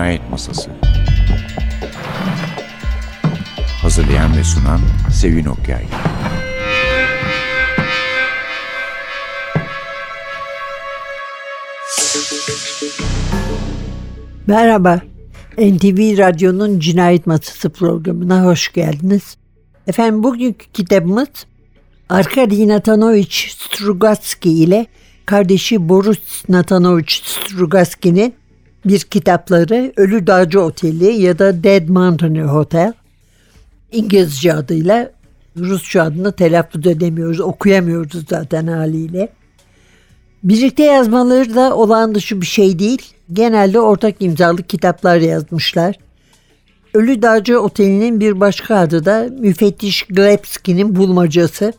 Cinayet Masası. Hazırlayan ve sunan Sevin Okyay. Merhaba, NTV Radyo'nun Cinayet Masası programına hoş geldiniz. Efendim bugünkü kitabımız Arkady Natanovic Strugatsky ile kardeşi Boris Natanovic Strugatsky'nin bir kitapları Ölü Dağcı Oteli ya da Dead Mountain Hotel. İngilizce adıyla Rusça adını telaffuz edemiyoruz, okuyamıyoruz zaten haliyle. Birlikte yazmaları da olağan dışı bir şey değil. Genelde ortak imzalı kitaplar yazmışlar. Ölü Dağcı Oteli'nin bir başka adı da Müfettiş Glebski'nin bulmacası.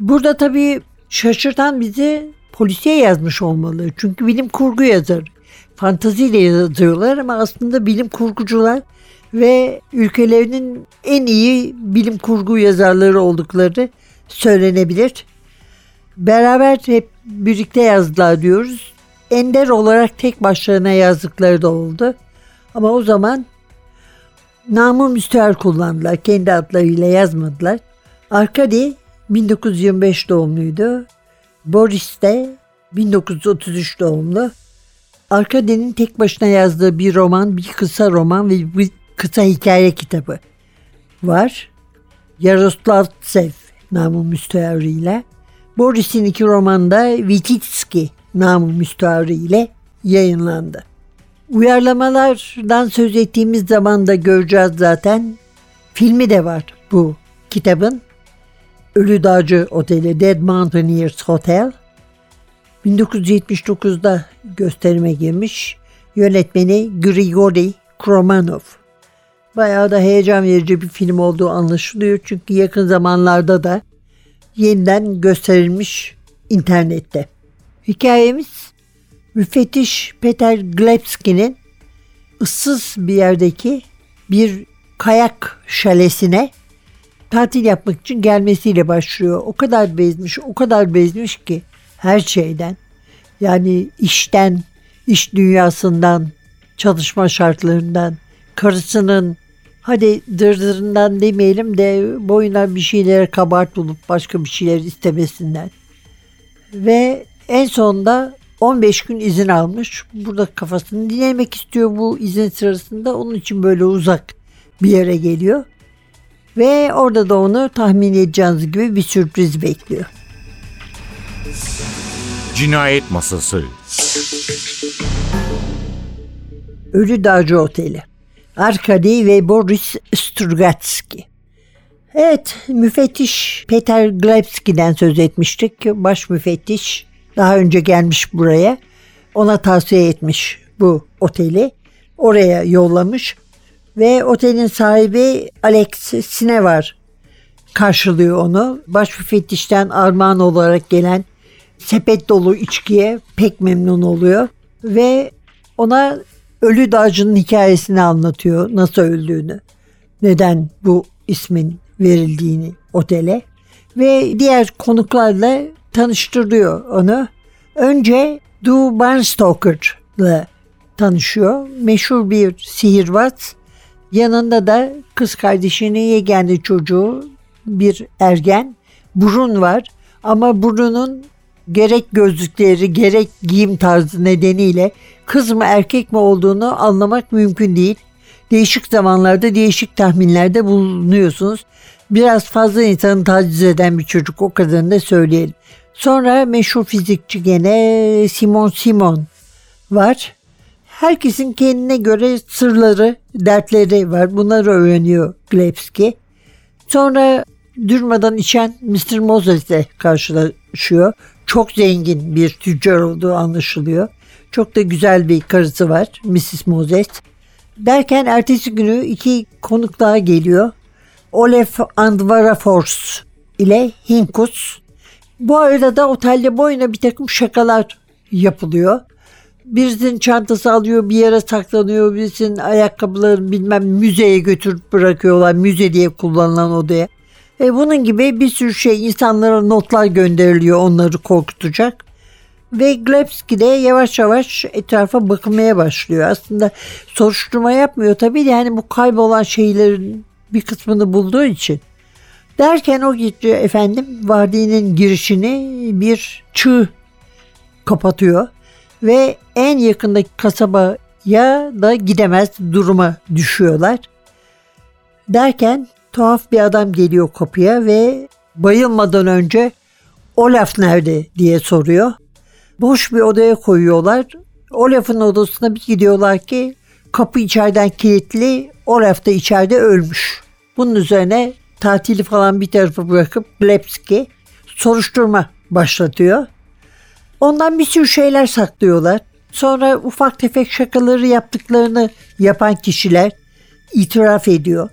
Burada tabii şaşırtan bizi polisiye yazmış olmalı. Çünkü bilim kurgu yazar. Fantaziyle yazıyorlar ama aslında bilim kurgucular ve ülkelerinin en iyi bilim kurgu yazarları oldukları söylenebilir. Beraber hep birlikte yazdılar diyoruz. Ender olarak tek başlarına yazdıkları da oldu. Ama o zaman namı müstehar kullandılar. Kendi adlarıyla yazmadılar. Arkady 1925 doğumluydu. Boris de 1933 doğumlu. Arkady'nin tek başına yazdığı bir roman, bir kısa roman ve bir kısa hikaye kitabı var. Yaroslav Tsev namı müstearıyla. Boris'in iki romanı da Vititski namı müstearı ile yayınlandı. Uyarlamalardan söz ettiğimiz zaman da göreceğiz zaten. Filmi de var bu kitabın. Ölü Dağcı Oteli Dead Mountaineers Hotel 1979'da gösterime girmiş. Yönetmeni Grigori Kromanov. Bayağı da heyecan verici bir film olduğu anlaşılıyor. Çünkü yakın zamanlarda da yeniden gösterilmiş internette. Hikayemiz müfettiş Peter Glebski'nin ıssız bir yerdeki bir kayak şalesine tatil yapmak için gelmesiyle başlıyor. O kadar bezmiş, o kadar bezmiş ki her şeyden. Yani işten, iş dünyasından, çalışma şartlarından, karısının hadi dırdırından demeyelim de boyuna bir şeylere kabart bulup başka bir şeyler istemesinden. Ve en sonunda 15 gün izin almış. Burada kafasını dinlemek istiyor bu izin sırasında. Onun için böyle uzak bir yere geliyor. Ve orada da onu tahmin edeceğiniz gibi bir sürpriz bekliyor. Cinayet Masası Ölü Dağcı Oteli Arkady ve Boris Strugatsky Evet, müfettiş Peter Glebski'den söz etmiştik. Baş müfettiş daha önce gelmiş buraya. Ona tavsiye etmiş bu oteli. Oraya yollamış ve otelin sahibi Alex Sinevar karşılıyor onu. Baş müfettişten armağan olarak gelen sepet dolu içkiye pek memnun oluyor ve ona ölü dağcının hikayesini anlatıyor. Nasıl öldüğünü, neden bu ismin verildiğini otele ve diğer konuklarla tanıştırıyor onu. Önce Du Barnstoker'la tanışıyor. Meşhur bir sihirbaz. Yanında da kız kardeşinin yegane çocuğu bir ergen. Burun var ama burunun gerek gözlükleri gerek giyim tarzı nedeniyle kız mı erkek mi olduğunu anlamak mümkün değil. Değişik zamanlarda değişik tahminlerde bulunuyorsunuz. Biraz fazla insanı taciz eden bir çocuk o kadarını da söyleyelim. Sonra meşhur fizikçi gene Simon Simon var. Herkesin kendine göre sırları, dertleri var. Bunları öğreniyor Glebski. Sonra durmadan içen Mr. Moses'le karşılaşıyor. Çok zengin bir tüccar olduğu anlaşılıyor. Çok da güzel bir karısı var Mrs. Moses. Derken ertesi günü iki konuk daha geliyor. Olef Andvarafors ile Hinkus. Bu arada da otelde boyuna bir takım şakalar yapılıyor. Birisinin çantası alıyor bir yere saklanıyor. Birisinin ayakkabıları bilmem müzeye götürüp bırakıyorlar. Müze diye kullanılan odaya. E bunun gibi bir sürü şey insanlara notlar gönderiliyor onları korkutacak. Ve Glebski de yavaş yavaş etrafa bakılmaya başlıyor. Aslında soruşturma yapmıyor tabii de yani bu kaybolan şeylerin bir kısmını bulduğu için. Derken o gece efendim vadinin girişini bir çığ kapatıyor ve en yakındaki kasabaya da gidemez duruma düşüyorlar. Derken tuhaf bir adam geliyor kapıya ve bayılmadan önce Olaf nerede diye soruyor. Boş bir odaya koyuyorlar. Olaf'ın odasına bir gidiyorlar ki kapı içeriden kilitli. Olaf da içeride ölmüş. Bunun üzerine tatili falan bir tarafa bırakıp Blepski soruşturma başlatıyor. Ondan bir sürü şeyler saklıyorlar. Sonra ufak tefek şakaları yaptıklarını yapan kişiler itiraf ediyor.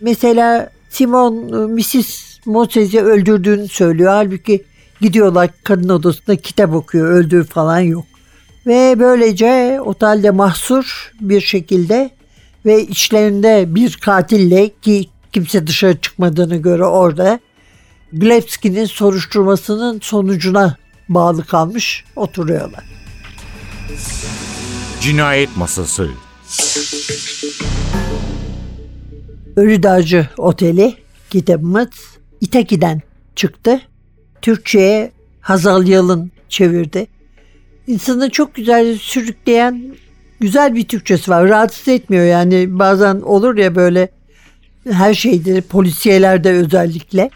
Mesela Simon Mrs. Moses'i öldürdüğünü söylüyor. Halbuki gidiyorlar kadın odasında kitap okuyor. Öldüğü falan yok. Ve böylece otelde mahsur bir şekilde ve içlerinde bir katille ki kimse dışarı çıkmadığını göre orada Glebski'nin soruşturmasının sonucuna bağlı kalmış oturuyorlar. Cinayet Masası Ölü Dağcı Oteli kitabımız İteki'den çıktı. Türkçe'ye Hazal Yalın çevirdi. İnsanı çok güzel sürükleyen güzel bir Türkçesi var. Rahatsız etmiyor yani bazen olur ya böyle her şeydir polisiyelerde özellikle.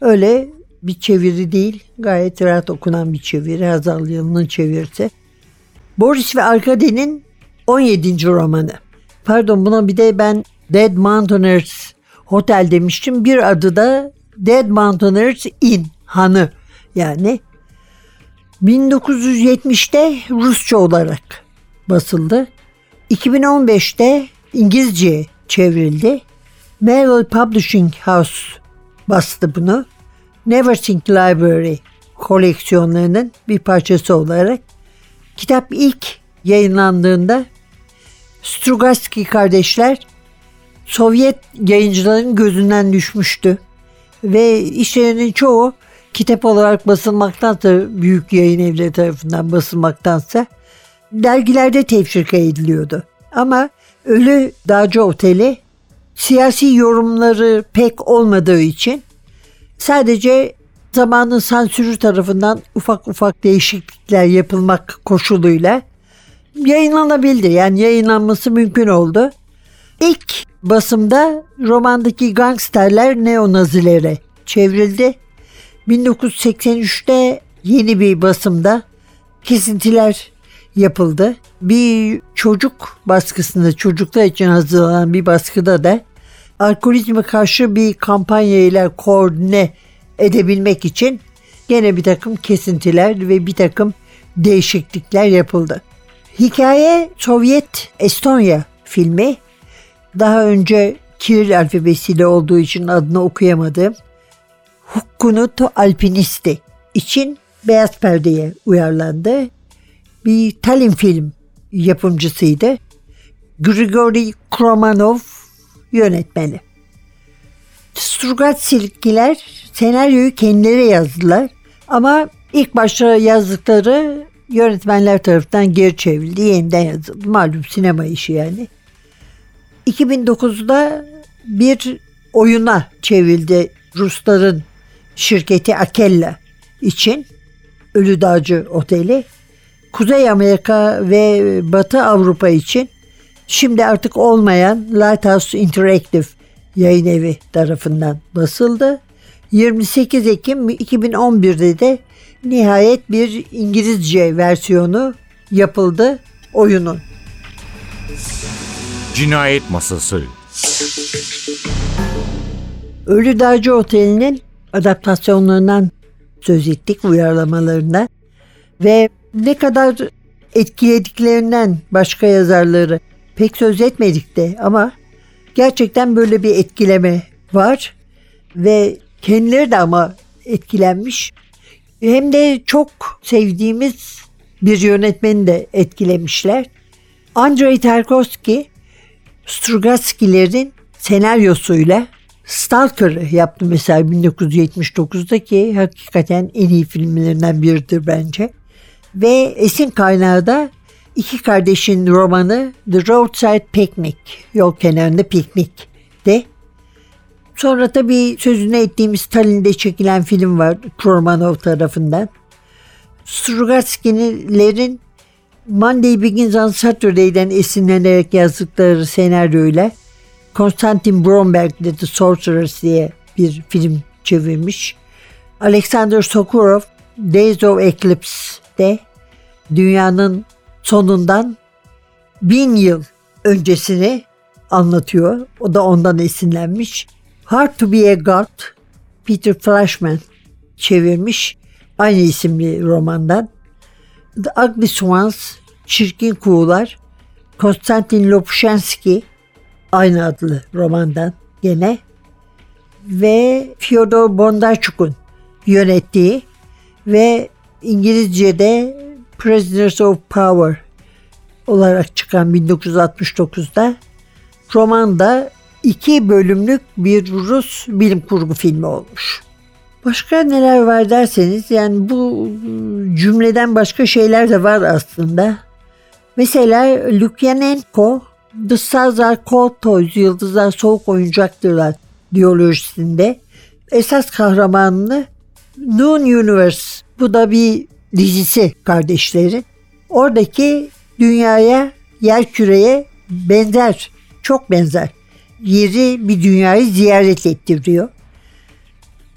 Öyle bir çeviri değil gayet rahat okunan bir çeviri Hazal Yalın'ın çevirisi. Boris ve Arkady'nin 17. romanı. Pardon buna bir de ben Dead Mountaineers Hotel demiştim. Bir adı da Dead Mountaineers Inn Hanı yani. 1970'te Rusça olarak basıldı. 2015'te İngilizce çevrildi. Merrill Publishing House bastı bunu. Neversing Library koleksiyonlarının bir parçası olarak kitap ilk yayınlandığında Strugatsky kardeşler Sovyet yayıncıların gözünden düşmüştü. Ve işlerinin çoğu kitap olarak basılmaktansa büyük yayın evleri tarafından basılmaktansa dergilerde tefrika ediliyordu. Ama Ölü Dağcı Oteli siyasi yorumları pek olmadığı için sadece zamanın sansürü tarafından ufak ufak değişiklikler yapılmak koşuluyla yayınlanabildi. Yani yayınlanması mümkün oldu. İlk basımda romandaki gangsterler neonazilere çevrildi. 1983'te yeni bir basımda kesintiler yapıldı. Bir çocuk baskısında çocuklar için hazırlanan bir baskıda da alkolizme karşı bir kampanya ile koordine edebilmek için gene bir takım kesintiler ve bir takım değişiklikler yapıldı. Hikaye Sovyet Estonya filmi. Daha önce Kiril alfabesiyle olduğu için adını okuyamadım. Hukkunut Alpinisti için beyaz perdeye uyarlandı. Bir Tallinn film yapımcısıydı. Grigori Kromanov yönetmeni. Strugatsilkiler senaryoyu kendileri yazdılar ama ilk başta yazdıkları yönetmenler tarafından geri çevrildi. Yeniden yazıldı. Malum sinema işi yani. 2009'da bir oyuna çevrildi Rusların şirketi Akella için Ölü Dağcı Oteli. Kuzey Amerika ve Batı Avrupa için şimdi artık olmayan Lighthouse Interactive yayın evi tarafından basıldı. 28 Ekim 2011'de de nihayet bir İngilizce versiyonu yapıldı oyunun. Cinayet Masası Ölü Dağcı Oteli'nin adaptasyonlarından söz ettik uyarlamalarından ve ne kadar etkilediklerinden başka yazarları pek söz etmedik de ama gerçekten böyle bir etkileme var ve kendileri de ama etkilenmiş. Hem de çok sevdiğimiz bir yönetmeni de etkilemişler. Andrei Tarkovski Strugatsky'lerin senaryosuyla Stalker yaptı mesela 1979'da ki hakikaten en iyi filmlerinden biridir bence. Ve esin kaynağı da iki kardeşin romanı The Roadside Picnic, yol kenarında piknik de. Sonra tabii sözünü ettiğimiz Stalin'de çekilen film var Kurmanov tarafından. Strugatsky'lerin Monday Begins on Saturday'den esinlenerek yazdıkları senaryoyla Konstantin Bromberg'de The Sorcerers diye bir film çevirmiş. Alexander Sokurov Days of Eclipse'de dünyanın sonundan bin yıl öncesini anlatıyor. O da ondan esinlenmiş. Hard to be a God Peter Flashman çevirmiş. Aynı isimli romandan. The Ugly Swans Çirkin Kuğular Konstantin Lopushenski aynı adlı romandan gene ve Fyodor Bondarchuk'un yönettiği ve İngilizce'de Prisoners of Power olarak çıkan 1969'da romanda iki bölümlük bir Rus bilim kurgu filmi olmuş. Başka neler var derseniz yani bu cümleden başka şeyler de var aslında. Mesela Lukyanenko The Stars Cold Toys, Yıldızlar Soğuk Oyuncaktırlar diyolojisinde esas kahramanını Noon Universe, bu da bir dizisi kardeşleri. Oradaki dünyaya, yer küreye benzer, çok benzer. Yeri bir dünyayı ziyaret ettiriyor.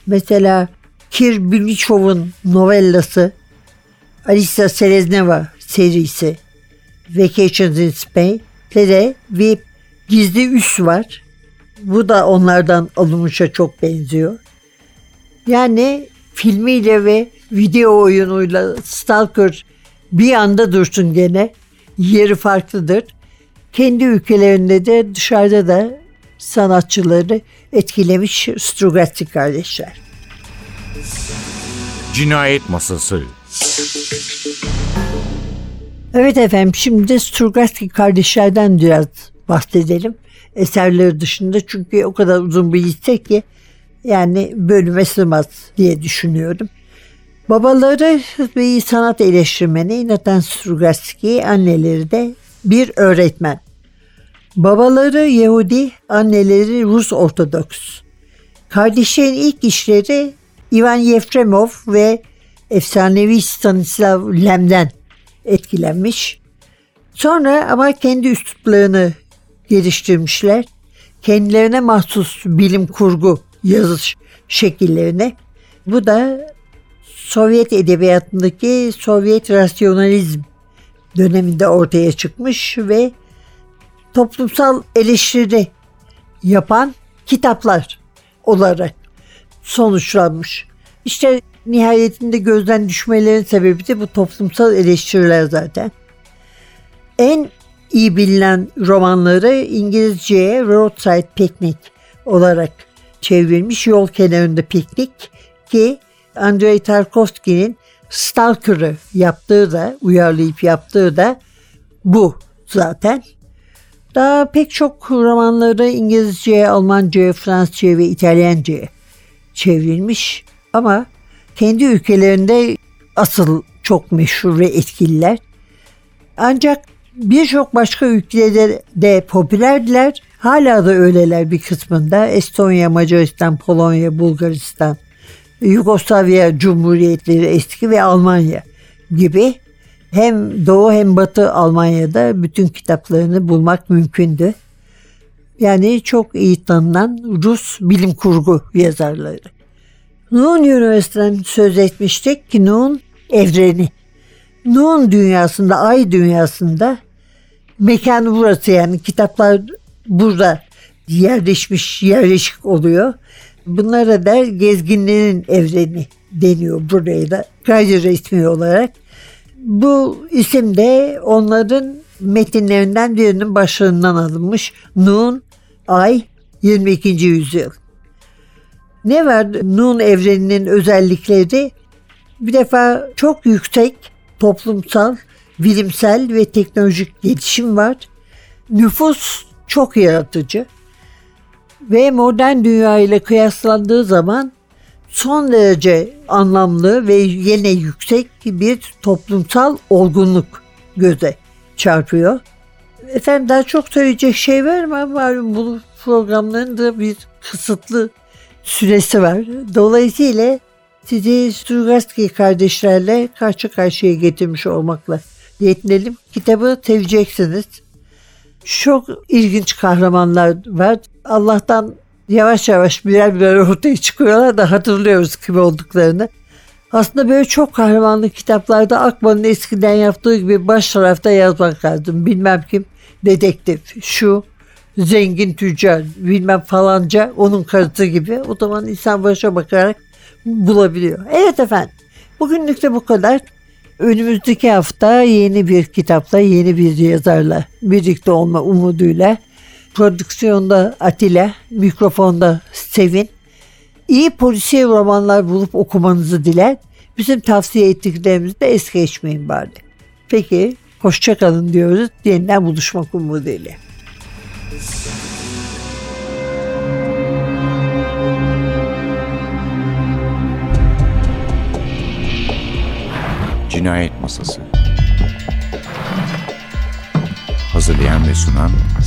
Mesela Kir Bilchov'un novellası Alisa Selezneva serisi Vacations in Spain de bir gizli üs var. Bu da onlardan alınmışa çok benziyor. Yani filmiyle ve video oyunuyla Stalker bir anda dursun gene. Yeri farklıdır. Kendi ülkelerinde de dışarıda da sanatçıları etkilemiş Strugatsky kardeşler. Cinayet Masası Evet efendim şimdi Strugatsky kardeşlerden biraz bahsedelim. Eserleri dışında çünkü o kadar uzun bir liste ki yani bölüme sığmaz diye düşünüyorum. Babaları bir sanat eleştirmeni Nathan Strugatsky, anneleri de bir öğretmen. Babaları Yahudi, anneleri Rus Ortodoks. Kardeşlerin ilk işleri Ivan Yefremov ve efsanevi Stanislav Lem'den etkilenmiş. Sonra ama kendi üsluplarını geliştirmişler. Kendilerine mahsus bilim kurgu yazış şekillerine. Bu da Sovyet edebiyatındaki Sovyet rasyonalizm döneminde ortaya çıkmış ve toplumsal eleştiri yapan kitaplar olarak sonuçlanmış. İşte nihayetinde gözden düşmelerin sebebi de bu toplumsal eleştiriler zaten. En iyi bilinen romanları İngilizceye Roadside Picnic olarak çevrilmiş Yol Kenarında Piknik ki Andrei Tarkovski'nin Stalker'ı yaptığı da, uyarlayıp yaptığı da bu zaten. Daha pek çok romanları İngilizceye, Almanca'ya, Fransızca'ya ve İtalyanca'ya çevrilmiş ama kendi ülkelerinde asıl çok meşhur ve etkililer. Ancak birçok başka ülkede de popülerdiler. Hala da öyleler bir kısmında. Estonya, Macaristan, Polonya, Bulgaristan, Yugoslavya Cumhuriyetleri eski ve Almanya gibi hem Doğu hem Batı Almanya'da bütün kitaplarını bulmak mümkündü. Yani çok iyi tanınan Rus bilim kurgu yazarları. Nuh'un Üniversitesi'nden söz etmiştik ki Nuh'un evreni. Nuh'un dünyasında, ay dünyasında mekan burası yani kitaplar burada yerleşmiş, yerleşik oluyor. Bunlara da gezginlerin evreni deniyor buraya da gayri resmi olarak. Bu isim de onların metinlerinden birinin başlığından alınmış. Nun, Ay, 22. yüzyıl. Ne var Nun evreninin özellikleri? Bir defa çok yüksek toplumsal, bilimsel ve teknolojik gelişim var. Nüfus çok yaratıcı ve modern dünya ile kıyaslandığı zaman son derece anlamlı ve yine yüksek bir toplumsal olgunluk göze çarpıyor. Efendim daha çok söyleyecek şey var ama malum bu programların da bir kısıtlı süresi var. Dolayısıyla sizi Strugatsky kardeşlerle karşı karşıya getirmiş olmakla yetinelim. Kitabı seveceksiniz. Çok ilginç kahramanlar var. Allah'tan yavaş yavaş birer birer ortaya çıkıyorlar da hatırlıyoruz kim olduklarını. Aslında böyle çok kahramanlı kitaplarda Akman'ın eskiden yaptığı gibi baş tarafta yazmak lazım. Bilmem kim dedektif, şu zengin tüccar, bilmem falanca onun karısı gibi. O zaman insan başa bakarak bulabiliyor. Evet efendim bugünlük de bu kadar. Önümüzdeki hafta yeni bir kitapla, yeni bir yazarla birlikte olma umuduyla prodüksiyonda Atilla, mikrofonda Sevin. İyi polisiye romanlar bulup okumanızı diler. Bizim tavsiye ettiklerimizi de es geçmeyin bari. Peki, hoşçakalın diyoruz. Yeniden buluşmak umuduyla. Cinayet Masası Hazırlayan ve sunan